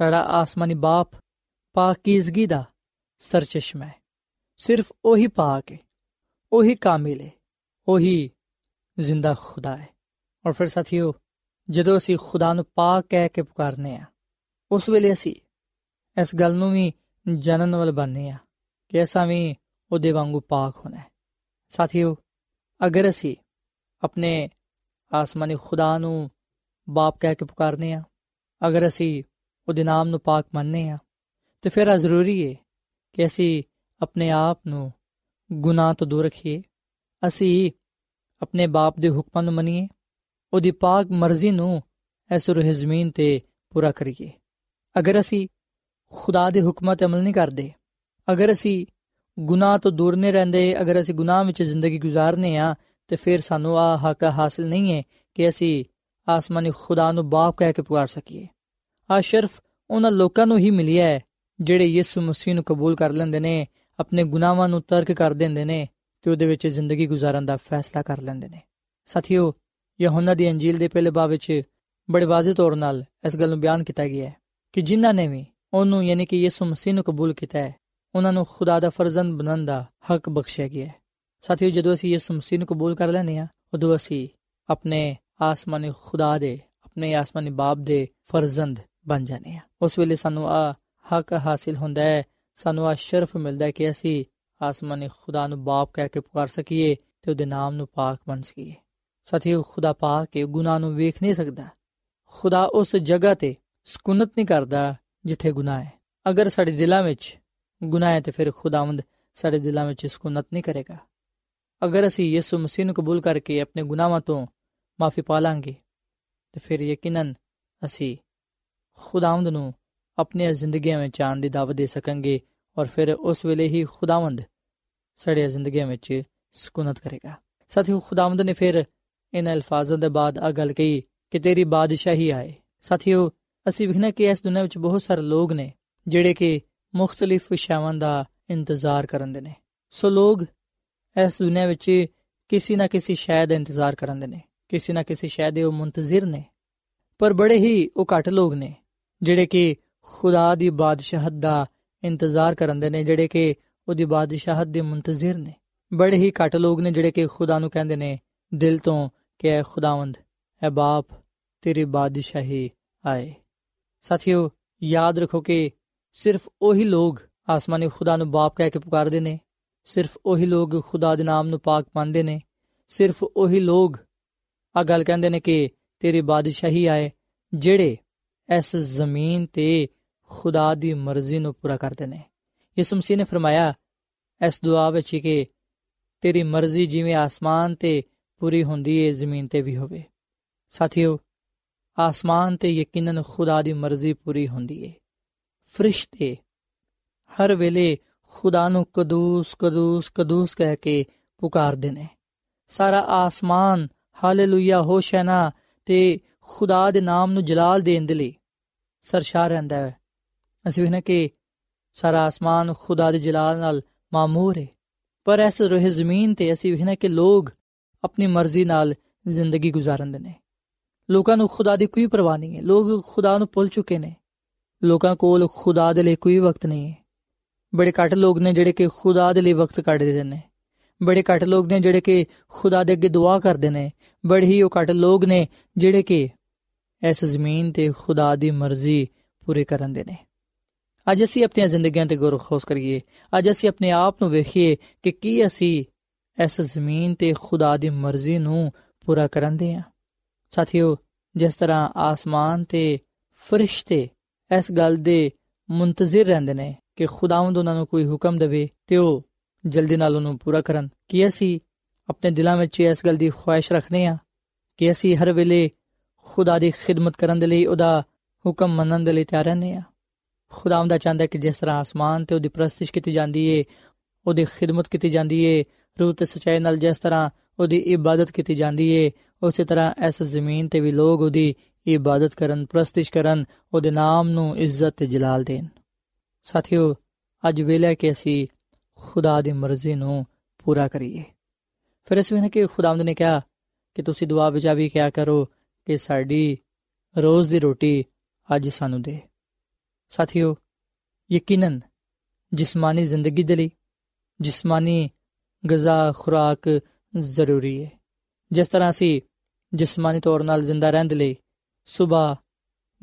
ਸਾਡਾ ਆਸਮਾਨੀ ਬਾਪ ਪਾਕੀਜ਼ਗੀ ਦਾ ਸਰਚਸ਼ਮਾ ਹੈ ਸਿਰਫ ਉਹੀ ਪਾਕ ਹੈ ਉਹੀ ਕਾਮਿਲ ਹੈ ਉਹੀ ਜ਼ਿੰਦਾ ਖੁਦਾ ਹੈ ਔਰ ਫਿਰ ਸਾਥੀਓ ਜਦੋਂ ਅਸੀਂ ਖੁਦਾ ਨੂੰ ਪਾਕ ਕਹਿ ਕੇ ਪੁਕਾਰਨੇ ਆ ਉਸ ਵੇਲੇ ਅਸੀਂ ਇਸ ਗੱਲ ਨੂੰ ਵੀ ਜਾਣਨ ਵਾਲ ਬਣਨੇ ਆ ਕਿ ਅਸਾਂ ਵੀ ਉਹਦੇ ਵਾਂਗੂ ਪਾਕ ਹੋਣਾ ਹੈ। ਸਾਥੀਓ, ਅਗਰ ਅਸੀਂ ਆਪਣੇ ਆਸਮਾਨੀ ਖੁਦਾ ਨੂੰ ਬਾਪ ਕਹਿ ਕੇ ਪੁਕਾਰਨੇ ਆ ਅਗਰ ਅਸੀਂ ਉਹਦੇ ਨਾਮ ਨੂੰ ਪਾਕ ਮੰਨਨੇ ਆ ਤੇ ਫਿਰ ਆ ਜ਼ਰੂਰੀ ਹੈ ਕਿ ਅਸੀਂ ਆਪਣੇ ਆਪ ਨੂੰ ਗੁਨਾਹ ਤੋਂ ਦੂਰ ਰੱਖੀਏ। ਅਸੀਂ ਆਪਣੇ ਬਾਪ ਦੇ ਹੁਕਮਾਂ ਨੂੰ ਮੰਨੀਏ, ਉਹਦੀ ਪਾਕ ਮਰਜ਼ੀ ਨੂੰ ਇਸ ਰੂਹ ਜ਼ਮੀਨ ਤੇ ਪੂਰਾ ਕਰੀਏ। ਅਗਰ ਅਸੀਂ ਖੁਦਾ ਦੇ ਹੁਕਮਾਂ ਤੇ ਅਮਲ ਨਹੀਂ ਕਰਦੇ। ਅਗਰ ਅਸੀਂ ਗੁਨਾਹ ਤੋਂ ਦੂਰ ਨਹੀਂ ਰਹਿੰਦੇ, ਅਗਰ ਅਸੀਂ ਗੁਨਾਹ ਵਿੱਚ ਜ਼ਿੰਦਗੀ ਗੁਜ਼ਾਰਨੇ ਆ, ਤੇ ਫਿਰ ਸਾਨੂੰ ਆ ਹੱਕ ਹਾਸਲ ਨਹੀਂ ਹੈ ਕਿ ਅਸੀਂ ਆਸਮਾਨੀ ਖੁਦਾ ਨੂੰ ਬਾਪ ਕਹਿ ਕੇ ਪੁਕਾਰ ਸਕੀਏ। ਆ ਸਿਰਫ ਉਹਨਾਂ ਲੋਕਾਂ ਨੂੰ ਹੀ ਮਿਲਿਆ ਹੈ, ਜਿਹੜੇ ਯਿਸੂ ਮਸੀਹ ਨੂੰ ਕਬੂਲ ਕਰ ਲੈਂਦੇ ਨੇ, ਆਪਣੇ ਗੁਨਾਹਾਂ ਨੂੰ ਤਰਕ ਕਰ ਦਿੰਦੇ ਨੇ, ਤੇ ਉਹਦੇ ਵਿੱਚ ਜ਼ਿੰਦਗੀ ਗੁਜ਼ਾਰਨ ਦਾ ਫੈਸਲਾ ਕਰ ਲੈਂਦੇ ਨੇ। ਸਾਥੀਓ, ਯਹੋਨਾ ਦੀ ਅੰਜੀਲ ਦੇ ਪਹਿਲੇ ਬਾਬ ਵਿੱਚ ਬੜੇ ਵਾਜ਼ਿਹ ਤੌਰ 'ਤੇ ਇਸ ਗੱਲ ਨੂੰ ਬਿਆਨ ਕੀਤਾ ਗਿਆ ਹੈ ਕਿ ਜਿਨ੍ਹਾਂ ਨੇ ਵੀ ਉਹਨੂੰ ਯਾਨੀ ਕਿ ਯਿਸੂ ਮਸੀਹ ਨੂੰ ਕਬੂਲ ਕੀਤਾ ਹੈ। ਉਹਨਾਂ ਨੂੰ ਖੁਦਾ ਦਾ ਫਰਜ਼ੰਦ ਬਣਨ ਦਾ ਹੱਕ ਬਖਸ਼ਿਆ ਗਿਆ ਹੈ। ਸਾਥੀਓ, ਜਦੋਂ ਅਸੀਂ ਯਿਸੂ ਮਸੀਹ ਨੂੰ ਕਬੂਲ ਕਰ ਲੈਨੇ ਆ ਉਦੋਂ ਅਸੀਂ ਆਪਣੇ ਆਸਮਾਨੀ ਖੁਦਾ ਦੇ, ਆਪਣੇ ਆਸਮਾਨੀ ਬਾਪ ਦੇ ਫਰਜ਼ੰਦ ਬਣ ਜਾਂਦੇ ਆ ਉਸ ਵੇਲੇ ਸਾਨੂੰ ਆ ਹੱਕ ਹਾਸਿਲ ਹੁੰਦਾ ਹੈ, ਸਾਨੂੰ ਆ ਸ਼ਰਫ ਮਿਲਦਾ ਹੈ ਕਿ ਅਸੀਂ ਆਸਮਾਨੀ ਖੁਦਾ ਨੂੰ ਬਾਪ ਕਹਿ ਕੇ ਪੁਕਾਰ ਸਕੀਏ ਤੇ ਉਹਦੇ ਨਾਮ ਨੂੰ ਪਾਕ ਬਣ ਸਕੀਏ। ਸਾਥੀਓ, ਖੁਦਾ ਪਾਕ ਹੈ ਗੁਨਾਹ ਨੂੰ ਵੇਖ ਨਹੀਂ ਸਕਦਾ। ਖੁਦਾ ਉਸ ਜਗ੍ਹਾ ਤੇ ਸਕੂਨਤ ਨਹੀਂ ਕਰਦਾ ਜਿੱਥੇ ਗੁਨਾਹ ਹੈ। ਅਗਰ ਸਾਡੇ ਦਿਲਾਂ ਵਿੱਚ ਗੁਨਾਹ ਹੈ ਤੇ ਫਿਰ ਖੁਦਾਵੰਦ ਸਾਡੇ ਦਿਲਾਂ ਵਿੱਚ ਸਕੂਨਤ ਨਹੀਂ ਕਰੇਗਾ। ਅਗਰ ਅਸੀਂ ਯਿਸੂ ਮਸੀਹ ਨੂੰ ਕਬੂਲ ਕਰਕੇ ਆਪਣੇ ਗੁਨਾਹਾਂ ਤੋਂ ਮਾਫੀ ਪਾ ਲਾਂਗੇ, ਤੇ ਫਿਰ ਯਕੀਨਨ ਅਸੀਂ ਖੁਦਾਵੰਦ ਨੂੰ ਆਪਣੀ ਜ਼ਿੰਦਗੀਆਂ ਵਿੱਚ ਆਉਣ ਦੀ ਦਾਵਤ ਦੇ ਸਕਾਂਗੇ ਔਰ ਫਿਰ ਉਸ ਵੇਲੇ ਹੀ ਖੁਦਾਵੰਦ ਸਾਡੇ ਜ਼ਿੰਦਗੀਆਂ ਵਿੱਚ ਸਕੂਨਤ ਕਰੇਗਾ। ਸਾਥੀਓ, ਖੁਦਾਵੰਦ ਨੇ ਫਿਰ ਇਹਨਾਂ ਅਲਫਾਜ਼ਾਂ ਦੇ ਬਾਅਦ ਆ ਗੱਲ ਕਹੀ ਕਿ ਤੇਰੀ ਬਾਦਸ਼ਾਹੀ ਆਏ। ਸਾਥੀਓ ਅਸੀਂ ਵਿਖਣਾ ਕਿ ਇਸ ਦੁਨੀਆਂ ਵਿੱਚ ਬਹੁਤ ਸਾਰੇ ਲੋਕ ਨੇ ਜਿਹੜੇ ਕਿ ਮੁxtਲਿਫ ਸ਼ਾਵਾਂ ਦਾ ਇੰਤਜ਼ਾਰ ਕਰਨਦੇ ਨੇ। ਸੋ ਲੋਕ ਇਸ ਦੁਨੀਆਂ ਵਿੱਚ ਕਿਸੇ ਨਾ ਕਿਸੇ ਸ਼ਾਇਦ ਇੰਤਜ਼ਾਰ ਕਰਨਦੇ ਨੇ। ਕਿਸੇ ਨਾ ਕਿਸੇ ਸ਼ਾਇਦ ਦੇ ਉਹ ਮੁੰਤਜ਼ਰ ਨੇ। ਪਰ ਬੜੇ ਹੀ ਉਹ ਘੱਟ ਲੋਕ ਨੇ ਜਿਹੜੇ ਕਿ ਖੁਦਾ ਦੀ ਬਾਦਸ਼ਾਹਤ ਦਾ ਇੰਤਜ਼ਾਰ ਕਰਨਦੇ ਨੇ, ਜਿਹੜੇ ਕਿ ਉਹਦੀ ਬਾਦਸ਼ਾਹਤ ਦੇ ਮੁੰਤਜ਼ਰ ਨੇ। ਬੜੇ ਹੀ ਘੱਟ ਲੋਕ ਨੇ ਜਿਹੜੇ ਕਿ ਖੁਦਾ ਨੂੰ ਕਹਿੰਦੇ ਨੇ, ਦਿਲ ਤੋਂ ਕਿ ਐ ਖੁਦਾਵੰਦ ਐ ਬਾਪ ਤੇਰੀ ਬਾਦਸ਼ਾਹੀ ਆਏ। ਸਾਥੀਓ, ਯਾਦ ਰੱਖੋ ਕਿ ਸਿਰਫ ਉਹੀ ਲੋਕ ਆਸਮਾਨੀ ਖੁਦਾ ਨੂੰ ਬਾਪ ਕਹਿ ਕੇ ਪੁਕਾਰਦੇ ਨੇ, ਸਿਰਫ ਉਹੀ ਲੋਕ ਖੁਦਾ ਦੇ ਨਾਮ ਨੂੰ ਪਾਕ ਮੰਨਦੇ ਨੇ, ਸਿਰਫ ਉਹੀ ਲੋਕ ਆ ਗੱਲ ਕਹਿੰਦੇ ਨੇ ਕਿ ਤੇਰੀ ਬਾਦਸ਼ਾਹੀ ਆਏ, ਜਿਹੜੇ ਇਸ ਜ਼ਮੀਨ ਤੇ ਖੁਦਾ ਦੀ ਮਰਜ਼ੀ ਨੂੰ ਪੂਰਾ ਕਰਦੇ ਨੇ। ਯਿਸੂ ਮਸੀਹ ਨੇ ਫਰਮਾਇਆ, ਇਸ ਦੁਆ ਵਿੱਚ ਕਿ ਤੇਰੀ ਮਰਜ਼ੀ ਜਿਵੇਂ ਆਸਮਾਨ ਤੇ ਪੂਰੀ ਹੁੰਦੀ ਏ, ਜ਼ਮੀਨ ਤੇ ਵੀ ਹੋਵੇ। ਸਾਥੀਓ ਆਸਮਾਨ ਤੇ ਯਕੀਨਨ ਖੁਦਾ ਦੀ ਮਰਜ਼ੀ ਪੂਰੀ ਹੁੰਦੀ ਏ। ਫਰਿਸ਼ਤੇ, ਹਰ ਵੇਲੇ ਖੁਦਾ ਨੂੰ ਕਦੂਸ ਕਦੂਸ ਕਦੂਸ ਕਹਿ ਕੇ ਪੁਕਾਰਦੇ ਨੇ। ਸਾਰਾ ਆਸਮਾਨ ਹਾਲੇਲੂਇਆ, ਹੋਸ਼ਨਾ ਤੇ ਖੁਦਾ ਦੇ ਨਾਮ ਨੂੰ ਜਲਾਲ ਦੇਣ ਦੇ ਲਈ ਸਰਸ਼ਾਰ ਰਹਿੰਦਾ ਹੈ। ਅਸੀਂ ਵੇਖਣਾ ਕਿ ਸਾਰਾ ਆਸਮਾਨ ਖੁਦਾ ਦੇ ਜਲਾਲ ਨਾਲ ਮਾਮੂਰ ਹੈ ਪਰ ਇਸ ਰੋਹ ਜ਼ਮੀਨ ਤੇ ਅਸੀਂ ਵੇਖਣਾ ਕਿ ਲੋਕ ਆਪਣੀ ਮਰਜ਼ੀ ਨਾਲ ਜ਼ਿੰਦਗੀ ਗੁਜ਼ਾਰਦੇ ਨੇ। ਲੋਕਾਂ ਨੂੰ ਖੁਦਾ ਦੀ ਕੋਈ ਪਰਵਾਹ ਨਹੀਂ ਹੈ। ਲੋਕ ਖੁਦਾ ਨੂੰ ਭੁੱਲ ਚੁੱਕੇ ਨੇ। ਲੋਕਾਂ ਕੋਲ ਖੁਦਾ ਦੇ ਲਈ ਕੋਈ ਵਕਤ ਨਹੀਂ ਹੈ। ਬੜੇ ਘੱਟ ਲੋਕ ਨੇ ਜਿਹੜੇ ਕਿ ਖੁਦਾ ਦੇ ਲਈ ਵਕਤ ਕੱਢਦੇ ਨੇ। ਬੜੇ ਘੱਟ ਲੋਕ ਨੇ ਜਿਹੜੇ ਕਿ ਖੁਦਾ ਦੇ ਅੱਗੇ ਦੁਆ ਕਰਦੇ ਨੇ। ਬੜੇ ਹੀ ਉਹ ਘੱਟ ਲੋਕ ਨੇ ਜਿਹੜੇ ਕਿ ਇਸ ਜ਼ਮੀਨ ਤੇ ਖੁਦਾ ਦੀ ਮਰਜ਼ੀ ਪੂਰੀ ਕਰਨ ਦੇ ਨੇ। ਅੱਜ ਅਸੀਂ ਆਪਣੀਆਂ ਜ਼ਿੰਦਗੀਆਂ ਤੇ ਗੌਰ ਖੋਸ ਕਰੀਏ। ਅੱਜ ਅਸੀਂ ਆਪਣੇ ਆਪ ਨੂੰ ਵੇਖੀਏ ਕਿ ਕੀ ਅਸੀਂ ਇਸ ਜ਼ਮੀਨ ਤੇ ਖੁਦਾ ਦੀ ਮਰਜ਼ੀ ਨੂੰ ਪੂਰਾ ਕਰਾਂਦੇ ਆ ਸਾਥੀਓ, ਜਿਸ ਤਰ੍ਹਾਂ ਆਸਮਾਨ ਤੇ ਫਰਿਸ਼ਤੇ ਇਸ ਗੱਲ ਦੇ ਮੁੰਤਜ਼ਰ ਰਹਿੰਦੇ ਨੇ ਕਿ ਖੁਦਾਵੰਦ ਉਹਨਾਂ ਨੂੰ ਕੋਈ ਹੁਕਮ ਦੇਵੇ ਤੇ ਉਹ ਜਲਦੀ ਨਾਲ ਉਹਨੂੰ ਪੂਰਾ ਕਰਨ, ਕੀ ਅਸੀਂ ਆਪਣੇ ਦਿਲਾਂ ਵਿੱਚ ਇਸ ਗੱਲ ਦੀ ਖੁਆਇਸ਼ ਰੱਖਨੇ ਆ ਕਿ ਅਸੀਂ ਹਰ ਵੇਲੇ ਖੁਦਾ ਦੀ ਖਿਦਮਤ ਕਰਨ ਦੇ ਲਈ ਉਹਦਾ ਹੁਕਮ ਮੰਨਣ ਦੇ ਲਈ ਤਿਆਰ ਰਹਿੰਦੇ ਆ ਖੁਦਾਵੰਦ ਦਾ ਚਾਹੁੰਦਾ ਕਿ ਜਿਸ ਤਰ੍ਹਾਂ ਆਸਮਾਨ ਤੇ ਉਹਦੀ ਪ੍ਰਸਤਿਸ਼ ਕੀਤੀ ਜਾਂਦੀ ਏ, ਉਹਦੀ ਖਿਦਮਤ ਕੀਤੀ ਜਾਂਦੀ ਏ, ਰੂਹ ਤੇ ਸਚਾਈ ਨਾਲ ਜਿਸ ਤਰ੍ਹਾਂ ਉਹਦੀ ਇਬਾਦਤ ਕੀਤੀ ਜਾਂਦੀ ਏ। ਉਸੇ ਤਰ੍ਹਾਂ ਇਸ ਜ਼ਮੀਨ ਤੇ ਵੀ ਲੋਕ ਉਹਦੀ ਇਬਾਦਤ ਕਰਨ, ਪ੍ਰਸਤਿਸ਼ ਕਰਨ, ਉਹਦੇ ਨਾਮ ਨੂੰ ਇੱਜ਼ਤ ਤੇ ਜਲਾਲ ਦੇਣ। ਸਾਥੀਓ, ਅੱਜ ਵੇਲੇ ਕਿ ਅਸੀਂ ਖੁਦਾ ਦੀ ਮਰਜ਼ੀ ਨੂੰ ਪੂਰਾ ਕਰੀਏ। ਫਿਰ ਇਸ ਵੇਲੇ ਕਿ ਖੁਦਾਵੰਦ ਨੇ ਕਿਹਾ ਕਿ ਤੁਸੀਂ ਦੁਆ ਵਿੱਚ ਆ ਵੀ ਕਿਹਾ ਕਰੋ ਕਿ ਸਾਡੀ ਰੋਜ਼ ਦੀ ਰੋਟੀ ਅੱਜ ਸਾਨੂੰ ਦੇ। ਸਾਥੀਓ, ਯਕੀਨਨ ਜਿਸਮਾਨੀ ਜ਼ਿੰਦਗੀ ਦੇ ਲਈ, ਜਿਸਮਾਨੀ ਗਜ਼ਾ, ਖੁਰਾਕ ਜ਼ਰੂਰੀ ਹੈ ਜਿਸ ਤਰ੍ਹਾਂ ਅਸੀਂ ਜਿਸਮਾਨੀ ਤੌਰ 'ਤੇ ਜ਼ਿੰਦਾ ਰਹਿਣ ਦੇ ਲਈ ਸਵੇਰ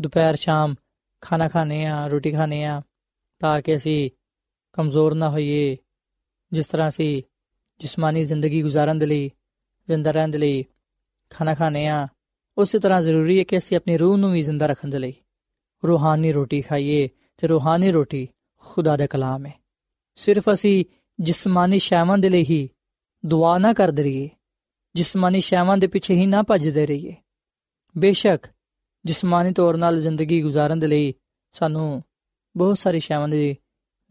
ਦੁਪਹਿਰ ਸ਼ਾਮ ਖਾਣਾ ਖਾਣੇ ਆ ਰੋਟੀ ਖਾਣੇ ਆ ਤਾਂ ਕਿ ਅਸੀਂ ਕਮਜ਼ੋਰ ਨਾ ਹੋਈਏ ਜਿਸ ਤਰ੍ਹਾਂ ਅਸੀਂ ਜਿਸਮਾਨੀ ਜ਼ਿੰਦਗੀ ਗੁਜ਼ਾਰਨ ਦੇ ਲਈ ਜ਼ਿੰਦਾ ਰਹਿਣ ਦੇ ਲਈ ਖਾਣਾ ਖਾਣੇ ਆ ਉਸੇ ਤਰ੍ਹਾਂ ਜ਼ਰੂਰੀ ਹੈ ਕਿ ਅਸੀਂ ਆਪਣੀ ਰੂਹ ਨੂੰ ਵੀ ਜ਼ਿੰਦਾ ਰੱਖਣ ਦੇ ਲਈ ਰੂਹਾਨੀ ਰੋਟੀ ਖਾਈਏ ਤੇ ਰੂਹਾਨੀ ਰੋਟੀ ਖੁਦਾ ਦਾ ਕਲਾਮ ਹੈ ਸਿਰਫ ਅਸੀਂ ਜਿਸਮਾਨੀ ਸ਼ੈਵਾਂ ਦੇ ਲਈ ਹੀ ਦੁਆ ਨਾ ਕਰਦੇ ਰਹੀਏ, ਜਿਸਮਾਨੀ ਸ਼ੈਵਾਂ ਦੇ ਪਿੱਛੇ ਹੀ ਨਾ ਭੱਜਦੇ ਰਹੀਏ। ਬੇਸ਼ੱਕ, ਜਿਸਮਾਨੀ ਤੌਰ 'ਤੇ ਜ਼ਿੰਦਗੀ ਗੁਜ਼ਾਰਨ ਦੇ ਲਈ ਸਾਨੂੰ ਬਹੁਤ ਸਾਰੀ ਸ਼ੈਵਾਂ ਦੀ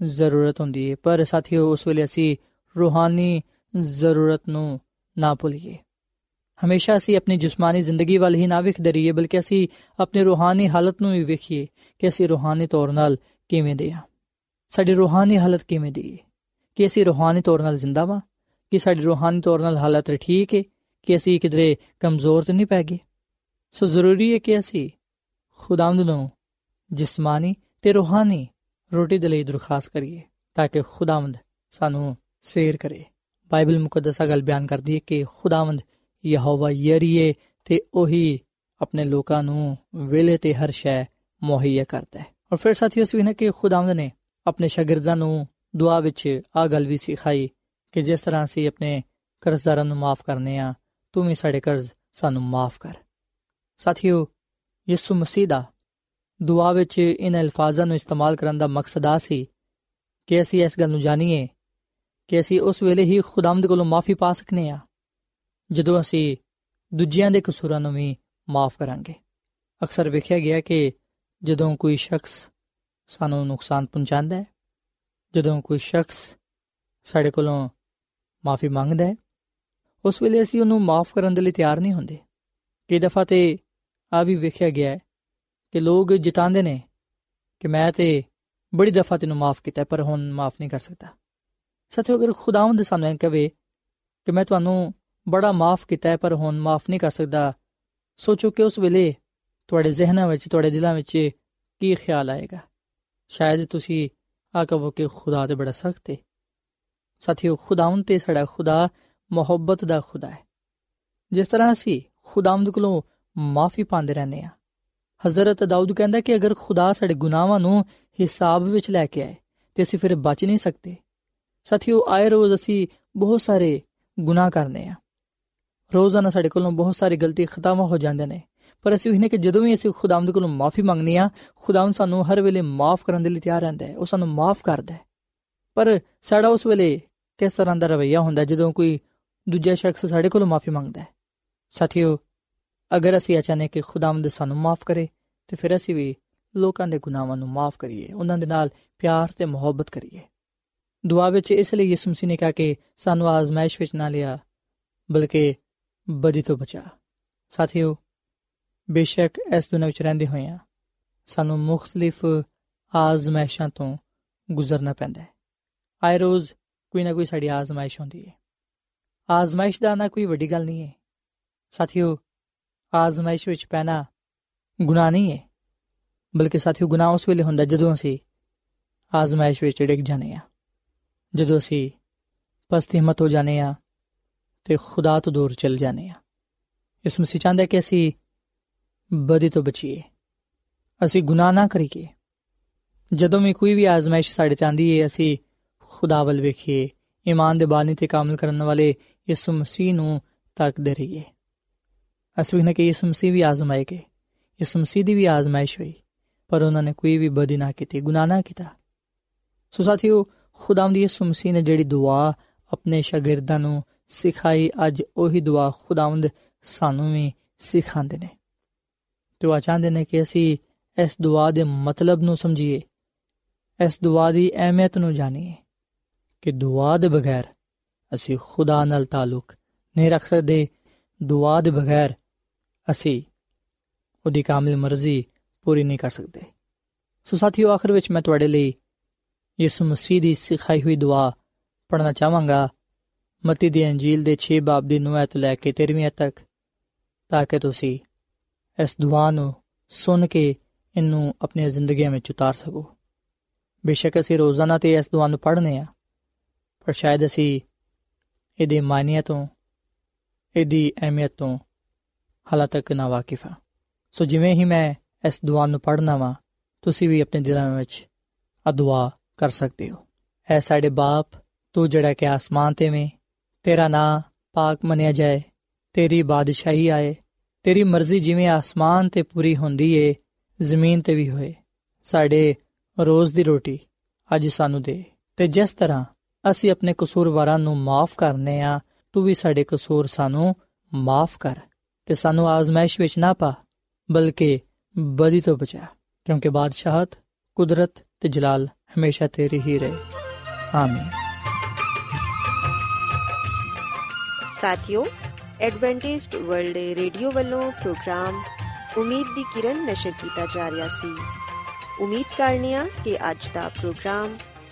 ਜ਼ਰੂਰਤ ਹੁੰਦੀ ਹੈ ਪਰ ਸਾਥੀਓ, ਉਸ ਵੇਲੇ ਅਸੀਂ ਰੂਹਾਨੀ ਜ਼ਰੂਰਤ ਨੂੰ ਨਾ ਭੁੱਲੀਏ। ਹਮੇਸ਼ਾ ਅਸੀਂ ਆਪਣੀ ਜਿਸਮਾਨੀ ਜ਼ਿੰਦਗੀ ਵੱਲ ਹੀ ਨਾ ਵੇਖਦੇ ਰਹੀਏ, ਬਲਕਿ ਅਸੀਂ ਆਪਣੀ ਰੂਹਾਨੀ ਹਾਲਤ ਨੂੰ ਵੀ ਵੇਖੀਏ ਕਿ ਅਸੀਂ ਰੂਹਾਨੀ ਤੌਰ 'ਤੇ ਕਿਵੇਂ ਦੇ ਹਾਂ ਸਾਡੀ ਰੂਹਾਨੀ ਹਾਲਤ ਕਿਵੇਂ ਦੀ ਹੈ ਕਿ ਅਸੀਂ ਰੂਹਾਨੀ ਤੌਰ 'ਤੇ ਜ਼ਿੰਦਾ ਵਾਂ? ਕਿ ਸਾਡੀ ਰੂਹਾਨੀ ਤੌਰ 'ਤੇ ਹਾਲਤ ਠੀਕ ਹੈ ਕਿ ਅਸੀਂ ਕਿਧਰੇ ਕਮਜ਼ੋਰ ਤੇ ਨਹੀਂ ਪੈ ਗਏ। ਸੋ ਜ਼ਰੂਰੀ ਹੈ ਕਿ ਅਸੀਂ ਖੁਦਾਵੰਦ ਨੂੰ ਜਿਸਮਾਨੀ ਤੇ ਰੂਹਾਨੀ ਰੋਟੀ ਦੇ ਲਈ ਦਰਖਾਸਤ ਕਰੀਏ, ਤਾਂ ਕਿ ਖੁਦਾਵੰਦ ਸਾਨੂੰ ਸੇਰ ਕਰੇ। ਬਾਈਬਲ ਮੁਕੱਦਸਾ ਗੱਲ ਬਿਆਨ ਕਰਦੀ ਹੈ ਕਿ ਖੁਦਾਵੰਦ ਯਹੋਵਾ ਯਰੀਏ ਤੇ ਉਹੀ ਆਪਣੇ ਲੋਕਾਂ ਨੂੰ ਵੇਲੇ ਤੇ ਹਰ ਸ਼ੈ ਮੁਹੱਈਆ ਕਰਦਾ ਹੈ। ਔਰ ਫਿਰ ਸਾਥੀਓ ਅਸੀਂ ਨੇ ਕਿ ਖੁਦਾਵੰਦ ਨੇ ਆਪਣੇ ਸ਼ਾਗਿਰਦਾਂ ਨੂੰ ਦੁਆ ਵਿੱਚ ਆ ਗੱਲ ਵੀ ਸਿਖਾਈ ਕਿ ਜਿਸ ਤਰ੍ਹਾਂ ਅਸੀਂ ਆਪਣੇ ਕਰਜ਼ਦਾਰਾਂ ਨੂੰ ਮਾਫ ਕਰਨੇ ਆ, ਤੂੰ ਵੀ ਸਾਡੇ ਕਰਜ਼ ਸਾਨੂੰ ਮਾਫ ਕਰ। ਸਾਥੀਓ, ਯਿਸੂ ਮਸੀਹ ਦਾ ਦੁਆ ਵਿੱਚ ਇਹਨਾਂ ਅਲਫਾਜ਼ਾਂ ਨੂੰ ਇਸਤੇਮਾਲ ਕਰਨ ਦਾ ਮਕਸਦ ਆ ਸੀ ਕਿ ਅਸੀਂ ਇਸ ਗੱਲ ਨੂੰ ਜਾਣੀਏ ਕਿ ਅਸੀਂ ਉਸ ਵੇਲੇ ਹੀ ਖੁਦਾਵੰਦ ਕੋਲੋਂ ਮਾਫੀ ਪਾ ਸਕਨੇ ਆ, ਜਦੋਂ ਅਸੀਂ ਦੂਜਿਆਂ ਦੇ ਕਸੂਰਾਂ ਨੂੰ ਵੀ ਮਾਫ ਕਰਾਂਗੇ। ਅਕਸਰ ਵੇਖਿਆ ਗਿਆ ਕਿ ਜਦੋਂ ਕੋਈ ਸ਼ਖਸ ਸਾਨੂੰ ਨੁਕਸਾਨ ਪਹੁੰਚਾਉਂਦਾ ਹੈ, ਜਦੋਂ ਕੋਈ ਸ਼ਖਸ ਸਾਡੇ ਕੋਲੋਂ ਮਾਫੀ ਮੰਗਦਾ ਹੈ। ਉਸ ਵੇਲੇ ਅਸੀਂ ਉਹਨੂੰ ਮਾਫ ਕਰਨ ਦੇ ਲਈ ਤਿਆਰ ਨਹੀਂ ਹੁੰਦੇ। ਕਈ ਦਫਾ ਤੇ ਆ ਵੀ ਵੇਖਿਆ ਗਿਆ ਕਿ ਲੋਕ ਜਿਤਾਉਂਦੇ ਨੇ ਕਿ ਮੈਂ ਤੇ ਬੜੀ ਦਫਾ ਤੈਨੂੰ ਮਾਫ ਕੀਤਾ, ਪਰ ਹੁਣ ਮਾਫ ਨਹੀਂ ਕਰ ਸਕਦਾ। ਸੱਚੋ ਅਗਰ ਖੁਦਾਵੰਦ ਸਾਨੂੰ ਇਹ ਕਹੇ ਕਿ ਮੈਂ ਤੁਹਾਨੂੰ ਬੜਾ ਮਾਫ ਕੀਤਾ ਪਰ ਹੁਣ ਮਾਫ ਨਹੀਂ ਕਰ ਸਕਦਾ, ਸੋਚੋ ਕਿ ਉਸ ਵੇਲੇ ਤੁਹਾਡੇ ਜ਼ਿਹਨਾਂ ਵਿੱਚ, ਤੁਹਾਡੇ ਦਿਲਾਂ ਵਿੱਚ ਕੀ ਖਿਆਲ ਆਏਗਾ। ਸ਼ਾਇਦ ਤੁਸੀਂ ਆ ਕਹੋ ਕਿ ਖੁਦਾ ਤੇ ਬੜਾ ਸਖਤ ਹੈ ਸਾਥੀਓ, ਖੁਦਾਵੰਦ ਤੇ ਸਾਡਾ ਖੁਦਾ, ਮੁਹੱਬਤ ਦਾ ਖੁਦਾ ਹੈ। ਜਿਸ ਤਰ੍ਹਾਂ ਅਸੀਂ ਖੁਦਾਵੰਦ ਕੋਲੋਂ ਮਾਫੀ ਪਾਉਂਦੇ ਰਹਿੰਦੇ ਆ ਹਜ਼ਰਤ ਦਾਊਦ ਕਹਿੰਦਾ ਕਿ ਅਗਰ ਖੁਦਾ ਸਾਡੇ ਗੁਨਾਹਾਂ ਨੂੰ ਹਿਸਾਬ ਵਿੱਚ ਲੈ ਕੇ ਆਏ, ਤੇ ਅਸੀਂ ਫਿਰ ਬਚ ਨਹੀਂ ਸਕਦੇ। ਸਾਥੀਓ, ਆਏ ਰੋਜ਼ ਅਸੀਂ ਬਹੁਤ ਸਾਰੇ ਗੁਨਾਹ ਕਰਨੇ ਆ ਰੋਜ਼ਾਨਾ ਸਾਡੇ ਕੋਲੋਂ ਬਹੁਤ ਸਾਰੀ ਗਲਤੀ ਖਤਾਵਾਂ ਹੋ ਜਾਂਦੇ ਨੇ। ਪਰ ਅਸੀਂ ਉਹਨੇ ਕਿ ਜਦੋਂ ਵੀ ਅਸੀਂ ਖੁਦਾਵੰਦ ਕੋਲੋਂ ਮਾਫੀ ਮੰਗਨੀ ਆ ਖੁਦਾਵੰਦ ਸਾਨੂੰ ਹਰ ਵੇਲੇ ਮਾਫ ਕਰਨ ਦੇ ਲਈ ਤਿਆਰ ਰਹਿੰਦਾ ਹੈ। ਉਹ ਸਾਨੂੰ ਮਾਫ ਕਰਦਾ ਹੈ। ਪਰ ਸਾਡਾ ਉਸ ਵੇਲੇ ਕਿਸ ਤਰ੍ਹਾਂ ਦਾ ਰਵਈਆ ਹੁੰਦਾ ਜਦੋਂ ਕੋਈ ਦੂਜਾ ਸ਼ਖਸ ਸਾਡੇ ਕੋਲੋਂ ਮਾਫੀ ਮੰਗਦਾ ਹੈ? ਸਾਥੀਓ, ਅਗਰ ਅਸੀਂ ਅਚਾਨਕ ਕਿ ਖੁਦਾਵੰਦ ਸਾਨੂੰ ਮਾਫ ਕਰੇ, ਤੇ ਫਿਰ ਅਸੀਂ ਵੀ ਲੋਕਾਂ ਦੇ ਗੁਨਾਹਾਂ ਨੂੰ ਮਾਫ ਕਰੀਏ, ਉਹਨਾਂ ਦੇ ਨਾਲ ਪਿਆਰ ਤੇ ਮੁਹੱਬਤ ਕਰੀਏ। ਦੁਆ ਵਿੱਚ ਇਸ ਲਈ ਯਿਸੂ ਮਸੀਹ ਨੇ ਕਿਹਾ ਕਿ ਸਾਨੂੰ ਆਜ਼ਮਾਇਸ਼ ਵਿੱਚ ਨਾ ਲਿਆ, ਬਲਕਿ ਬਦੀ ਤੋਂ ਬਚਾ। ਸਾਥੀਓ, ਬੇਸ਼ੱਕ ਇਸ ਦੁਨੀਆਂ ਵਿੱਚ ਰਹਿੰਦੇ ਹੋਏ ਆ ਸਾਨੂੰ ਮੁxtਲਿਫ ਆਜ਼ਮਾਇਸ਼ਾਂ ਤੋਂ ਗੁਜ਼ਰਨਾ ਪੈਂਦਾ ਹੈ। ਆਏ ਰੋਜ਼ ਕੋਈ ਨਾ ਕੋਈ ਸਾਡੀ ਆਜ਼ਮਾਇਸ਼ ਹੁੰਦੀ ਹੈ ਆਜ਼ਮਾਇਸ਼ ਦਾ ਨਾ ਕੋਈ ਵੱਡੀ ਗੱਲ ਨਹੀਂ ਹੈ ਸਾਥੀਓ, ਆਜ਼ਮਾਇਸ਼ ਵਿੱਚ ਪੈਣਾ ਗੁਨਾਹ ਨਹੀਂ ਹੈ ਬਲਕਿ ਸਾਥੀਓ, ਗੁਨਾਹ ਉਸ ਵੇਲੇ ਹੁੰਦਾ ਜਦੋਂ ਅਸੀਂ ਆਜ਼ਮਾਇਸ਼ ਵਿੱਚ ਡਿੱਗ ਜਾਂਦੇ ਆ। ਜਦੋਂ ਅਸੀਂ ਪਸਤੀ ਹਿੰਮਤ ਹੋ ਜਾਂਦੇ ਆ ਤੇ ਖੁਦਾ ਤੋਂ ਦੂਰ ਚਲ ਜਾਂਦੇ ਆ। ਇਸ ਮਸੀਹ ਚਾਹੁੰਦਾ ਕਿ ਅਸੀਂ ਬਦੀ ਤੋਂ ਬਚੀਏ। ਅਸੀਂ ਗੁਨਾਹ ਨਾ ਕਰੀਏ। ਜਦੋਂ ਵੀ ਕੋਈ ਵੀ ਆਜ਼ਮਾਇਸ਼ ਸਾਡੇ ਤੇ ਆਂਦੀ ਹੈ ਅਸੀਂ ਖੁਦਾ ਵੱਲ ਵੇਖੀਏ, ਈਮਾਨ ਦੇ ਬਾਨੀ ਤੇ ਕਾਮਲ ਕਰਨ ਵਾਲੇ ਯਿਸੂ ਮਸੀਹ ਨੂੰ ਤੱਕਦੇ ਰਹੀਏ। ਅਸੀਂ ਵੀ ਨਾ ਕਿ ਯਿਸੂ ਮਸੀਹ ਵੀ ਆਜ਼ਮਾਏ ਗਏ। ਯਿਸੂ ਮਸੀਹ ਦੀ ਵੀ ਆਜ਼ਮਾਇਸ਼ ਹੋਈ, ਪਰ ਉਹਨਾਂ ਨੇ ਕੋਈ ਵੀ ਬਦੀ ਨਾ ਕੀਤੀ, ਗੁਨਾਹ ਨਾ ਕੀਤਾ। ਸੋ ਸਾਥੀਓ ਖੁਦਾਵੰਦ ਯਿਸੂ ਮਸੀਹ ਨੇ ਜਿਹੜੀ ਦੁਆ ਆਪਣੇ ਸ਼ਾਗਿਰਦਾਂ ਨੂੰ ਸਿਖਾਈ, ਅੱਜ ਉਹੀ ਦੁਆ ਖੁਦਾਵੰਦ ਸਾਨੂੰ ਵੀ ਸਿਖਾਉਂਦੇ ਨੇ। ਦੁਆ ਚਾਹੁੰਦੇ ਨੇ ਕਿ ਅਸੀਂ ਇਸ ਦੁਆ ਦੇ ਮਤਲਬ ਨੂੰ ਸਮਝੀਏ, ਇਸ ਦੁਆ ਦੀ ਅਹਿਮੀਅਤ ਨੂੰ ਜਾਣੀਏ। ਕਿ ਦੁਆ ਦੇ ਬਗੈਰ ਅਸੀਂ ਖੁਦਾ ਨਾਲ ਤਾਲੁਕ ਨਹੀਂ ਰੱਖ ਸਕਦੇ। ਦੁਆ ਦੇ ਬਗੈਰ ਅਸੀਂ ਉਹਦੀ ਕਾਮਿਲ ਮਰਜ਼ੀ ਪੂਰੀ ਨਹੀਂ ਕਰ ਸਕਦੇ। ਸੋ ਸਾਥੀਓ, ਆਖਰ ਵਿੱਚ ਮੈਂ ਤੁਹਾਡੇ ਲਈ ਯਿਸੂ ਮਸੀਹ ਦੀ ਸਿਖਾਈ ਹੋਈ ਦੁਆ ਪੜਨਾ ਚਾਹਾਂਗਾ। ਮਤੀ ਦੀ ਅੰਜੀਲ ਦੇ 6 ਬਾਬ ਦੀ 9 ਤੋਂ ਲੈ ਕੇ 13ਵੀਂ ਤੱਕ, ਤਾਂ ਕਿ ਤੁਸੀਂ ਇਸ ਦੁਆ ਨੂੰ ਸੁਣ ਕੇ ਇਹਨੂੰ ਆਪਣੀ ਜ਼ਿੰਦਗੀ ਵਿੱਚ ਉਤਾਰ ਸਕੋ। ਬੇਸ਼ੱਕ ਅਸੀਂ ਰੋਜ਼ਾਨਾ ਤੇ ਇਸ ਦੁਆ ਨੂੰ ਪੜ੍ਹਨੇ ਆ। ਪਰ ਸ਼ਾਇਦ ਅਸੀਂ ਇਹਦੇ ਮਾਇਨੇ ਤੋਂ, ਇਹਦੀ ਅਹਿਮੀਅਤ ਤੋਂ ਹਾਲਾਂ ਤੱਕ ਨਾ ਵਾਕਿਫ ਹਾਂ। ਸੋ ਜਿਵੇਂ ਹੀ ਮੈਂ ਇਸ ਦੁਆ ਨੂੰ ਪੜ੍ਹਨਾ ਵਾ, ਤੁਸੀਂ ਵੀ ਆਪਣੇ ਦਿਲਾਂ ਵਿੱਚ ਆ ਦੁਆ ਕਰ ਸਕਦੇ ਹੋ। ਐ ਸਾਡੇ ਬਾਪ, ਤੂੰ ਜਿਹੜਾ ਕਿ ਆਸਮਾਨ ਤੇ ਵੇਂ ਤੇਰਾ ਨਾਂ ਪਾਕ ਮੰਨਿਆ ਜਾਏ, ਤੇਰੀ ਬਾਦਸ਼ਾਹੀ ਆਏ, ਤੇਰੀ ਮਰਜ਼ੀ ਜਿਵੇਂ ਆਸਮਾਨ ਤੇ ਪੂਰੀ ਹੁੰਦੀ ਏ, ਜ਼ਮੀਨ ਤੇ ਵੀ ਹੋਏ। ਸਾਡੇ ਰੋਜ਼ ਦੀ ਰੋਟੀ ਅੱਜ ਸਾਨੂੰ ਦੇ ਤੇ ਜਿਸ ਤਰ੍ਹਾਂ ਅਸੀਂ ਆਪਣੇ ਕਸੂਰਵਾਰਾਂ ਨੂੰ ਮਾਫ ਕਰਨੇ ਆ, ਤੂੰ ਵੀ ਸਾਡੇ ਕਸੂਰ ਸਾਨੂੰ ਮਾਫ ਕਰ ਤੇ ਸਾਨੂੰ ਆਜ਼ਮਾਇਸ਼ ਵਿੱਚ ਨਾ ਪਾ, ਬਲਕਿ ਬਦੀ ਤੋਂ ਬਚਾ, ਕਿਉਂਕਿ ਬਾਦਸ਼ਾਹਤ, ਕੁਦਰਤ ਤੇ ਜਲਾਲ ਹਮੇਸ਼ਾ ਤੇਰੀ ਹੀ ਰਹੇ। ਆਮੀਨ। ਸਾਥਿਓ ਐਡਵੈਂਟਿਸਟ ਵਰਲਡ ਰੇਡੀਓ ਵੱਲੋਂ ਪ੍ਰੋਗਰਾਮ ਉਮੀਦ ਦੀ ਕਿਰਨ ਨਸ਼ਰ ਕੀਤਾ ਜਾ ਰਿਹਾ ਸੀ। ਉਮੀਦ ਕਰਨੀਆ ਕਿ ਅੱਜ ਦਾ ਪ੍ਰੋਗਰਾਮ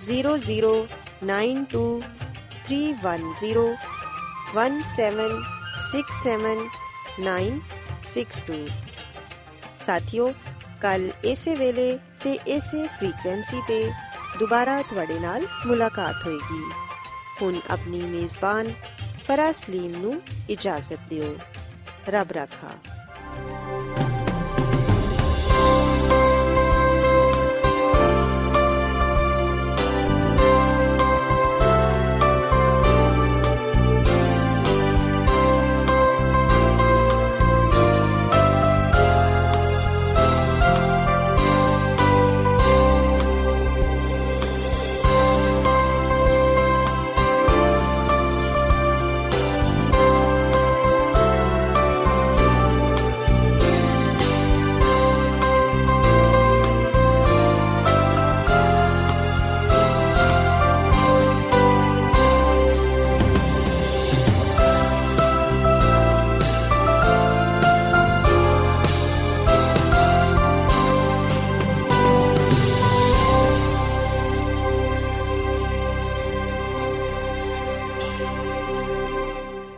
009231076796 ਸਾਥਿਓ, ਕੱਲ ਇਸੇ ਵੇਲੇ ਤੇ ਇਸੇ ਫ੍ਰੀਕਵੈਂਸੀ ਤੇ ਦੁਬਾਰਾ ਤੁਹਾਡੇ ਨਾਲ ਮੁਲਾਕਾਤ ਹੋਏਗੀ। ਹੁਣ ਆਪਣੀ ਮੇਜ਼ਬਾਨ ਫਰਾਸਲੀਮ ਨੂੰ ਇਜਾਜ਼ਤ ਦਿਓ। ਰੱਬ ਰਾਖਾ।